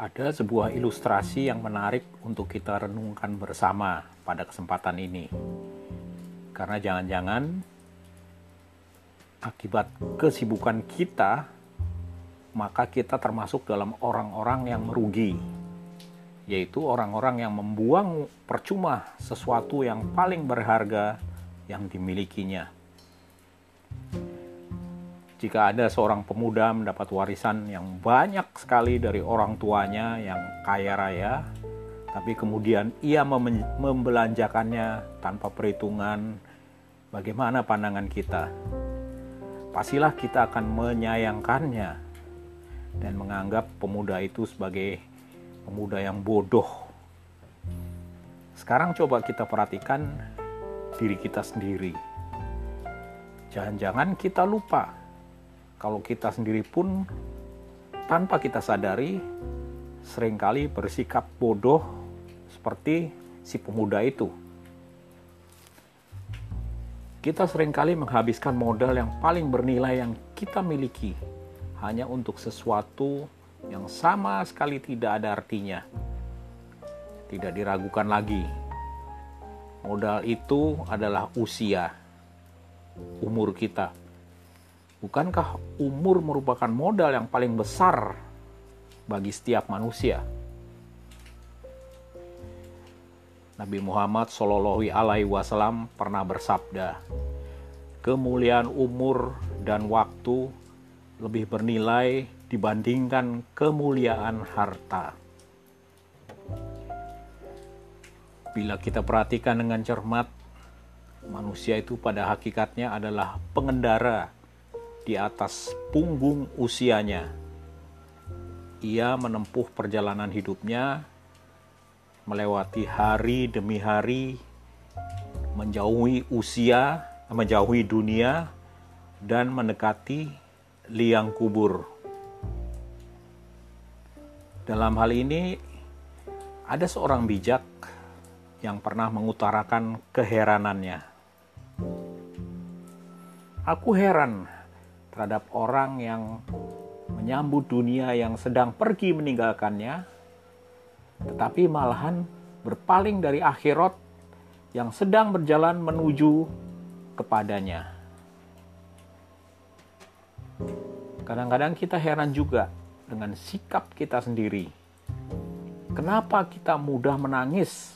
ada sebuah ilustrasi yang menarik untuk kita renungkan bersama pada kesempatan ini. Karena jangan-jangan akibat kesibukan kita, maka kita termasuk dalam orang-orang yang merugi, yaitu orang-orang yang membuang percuma sesuatu yang paling berharga yang dimilikinya jika ada seorang pemuda mendapat warisan yang banyak sekali dari orang tuanya yang kaya raya, tapi kemudian ia membelanjakannya tanpa perhitungan, bagaimana pandangan kita? Pastilah kita akan menyayangkannya dan menganggap pemuda itu sebagai pemuda yang bodoh. Sekarang coba kita perhatikan diri kita sendiri. Jangan-jangan kita lupa kalau kita sendiri pun tanpa kita sadari sering kali bersikap bodoh seperti si pemuda itu. Kita sering kali menghabiskan modal yang paling bernilai yang kita miliki hanya untuk sesuatu yang sama sekali tidak ada artinya. Tidak diragukan lagi. Modal itu adalah usia, umur kita Bukankah umur merupakan modal yang paling besar bagi setiap manusia? Nabi Muhammad Shallallahu Alaihi Wasallam pernah bersabda, kemuliaan umur dan waktu lebih bernilai dibandingkan kemuliaan harta. Bila kita perhatikan dengan cermat, manusia itu pada hakikatnya adalah pengendara di atas punggung usianya. Ia menempuh perjalanan hidupnya, melewati hari demi hari, menjauhi usia, menjauhi dunia, dan mendekati liang kubur. Dalam hal ini, ada seorang bijak yang pernah mengutarakan keheranannya. Aku heran terhadap orang yang menyambut dunia yang sedang pergi meninggalkannya, tetapi malahan berpaling dari akhirat yang sedang berjalan menuju kepadanya. Kadang-kadang kita heran juga dengan sikap kita sendiri. Kenapa kita mudah menangis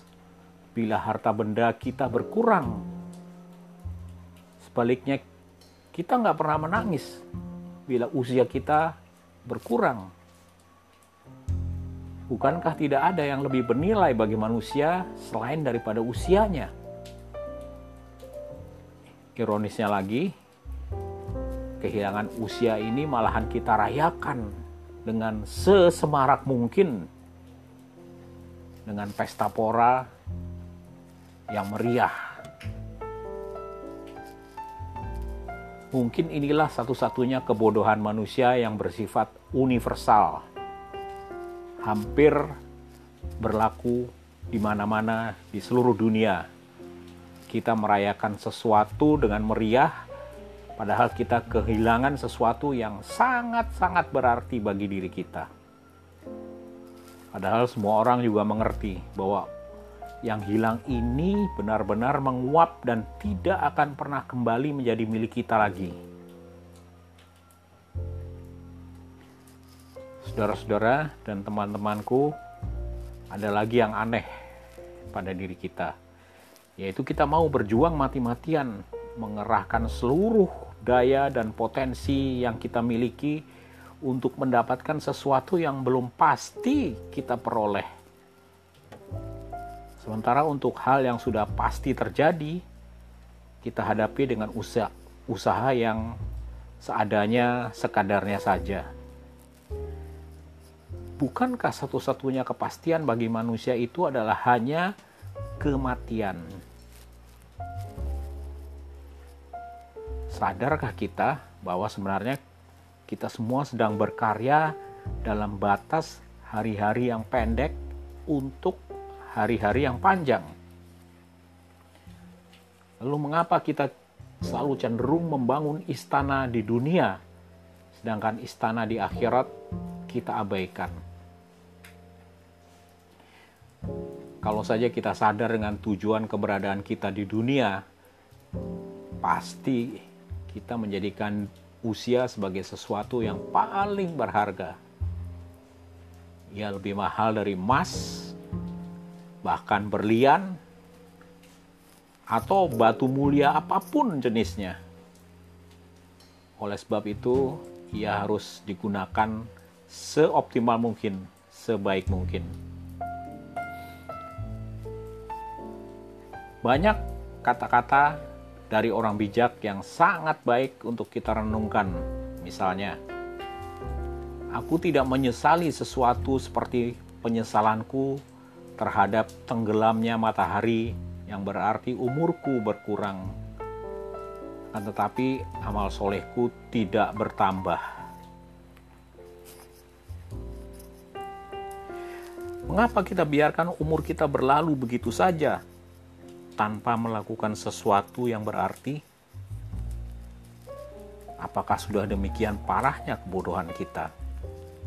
bila harta benda kita berkurang? Sebaliknya, kita nggak pernah menangis bila usia kita berkurang. Bukankah tidak ada yang lebih bernilai bagi manusia selain daripada usianya? Ironisnya lagi, kehilangan usia ini malahan kita rayakan dengan sesemarak mungkin dengan pesta pora yang meriah Mungkin inilah satu-satunya kebodohan manusia yang bersifat universal. Hampir berlaku di mana-mana di seluruh dunia. Kita merayakan sesuatu dengan meriah, padahal kita kehilangan sesuatu yang sangat-sangat berarti bagi diri kita. Padahal semua orang juga mengerti bahwa yang hilang ini benar-benar menguap dan tidak akan pernah kembali menjadi milik kita lagi. Saudara-saudara dan teman-temanku, ada lagi yang aneh pada diri kita, yaitu kita mau berjuang mati-matian, mengerahkan seluruh daya dan potensi yang kita miliki untuk mendapatkan sesuatu yang belum pasti kita peroleh Sementara untuk hal yang sudah pasti terjadi, kita hadapi dengan usaha, usaha yang seadanya, sekadarnya saja. Bukankah satu-satunya kepastian bagi manusia itu adalah hanya kematian? Sadarkah kita bahwa sebenarnya kita semua sedang berkarya dalam batas hari-hari yang pendek untuk hari-hari yang panjang. Lalu mengapa kita selalu cenderung membangun istana di dunia, sedangkan istana di akhirat kita abaikan? kalau saja kita sadar dengan tujuan keberadaan kita di dunia, pasti kita menjadikan usia sebagai sesuatu yang paling berharga. Ya lebih mahal dari emas, bahkan berlian, atau batu mulia apa pun jenisnya. Oleh sebab itu, ia harus digunakan seoptimal mungkin, sebaik mungkin. Banyak kata-kata dari orang bijak yang sangat baik untuk kita renungkan. Misalnya, aku tidak menyesali sesuatu seperti penyesalanku terhadap tenggelamnya matahari yang berarti umurku berkurang. Tetapi amal solehku tidak bertambah. Mengapa kita biarkan umur kita berlalu begitu saja? tanpa melakukan sesuatu yang berarti? Apakah sudah demikian parahnya kebodohan kita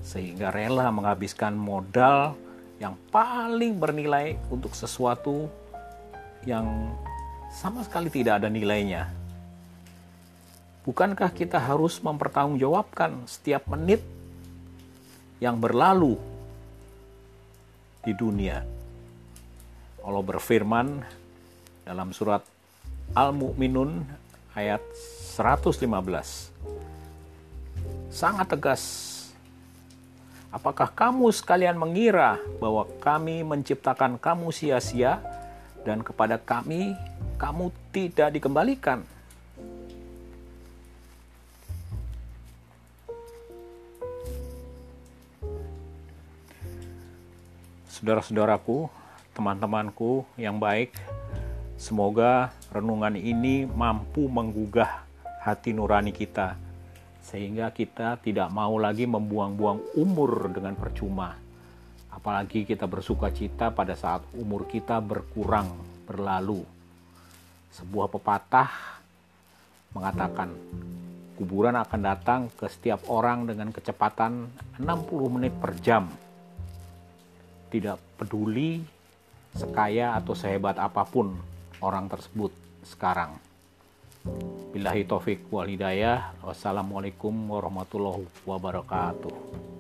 sehingga rela menghabiskan modal yang paling bernilai untuk sesuatu yang sama sekali tidak ada nilainya? Bukankah kita harus mempertanggungjawabkan setiap menit yang berlalu di dunia? Allah berfirman dalam surat Al-Mu'minun ayat 115. Sangat tegas. Apakah kamu sekalian mengira bahwa kami menciptakan kamu sia-sia dan kepada kami kamu tidak dikembalikan? Saudara-saudaraku, teman-temanku yang baik, Semoga renungan ini mampu menggugah hati nurani kita, sehingga kita tidak mau lagi membuang-buang umur dengan percuma. Apalagi kita bersuka cita pada saat umur kita berkurang, berlalu. Sebuah pepatah mengatakan, kuburan akan datang ke setiap orang dengan kecepatan 60 menit per jam. Tidak peduli sekaya atau sehebat apa pun orang tersebut sekarang. Billahi taufik wal hidayah. Wassalamualaikum warahmatullahi wabarakatuh.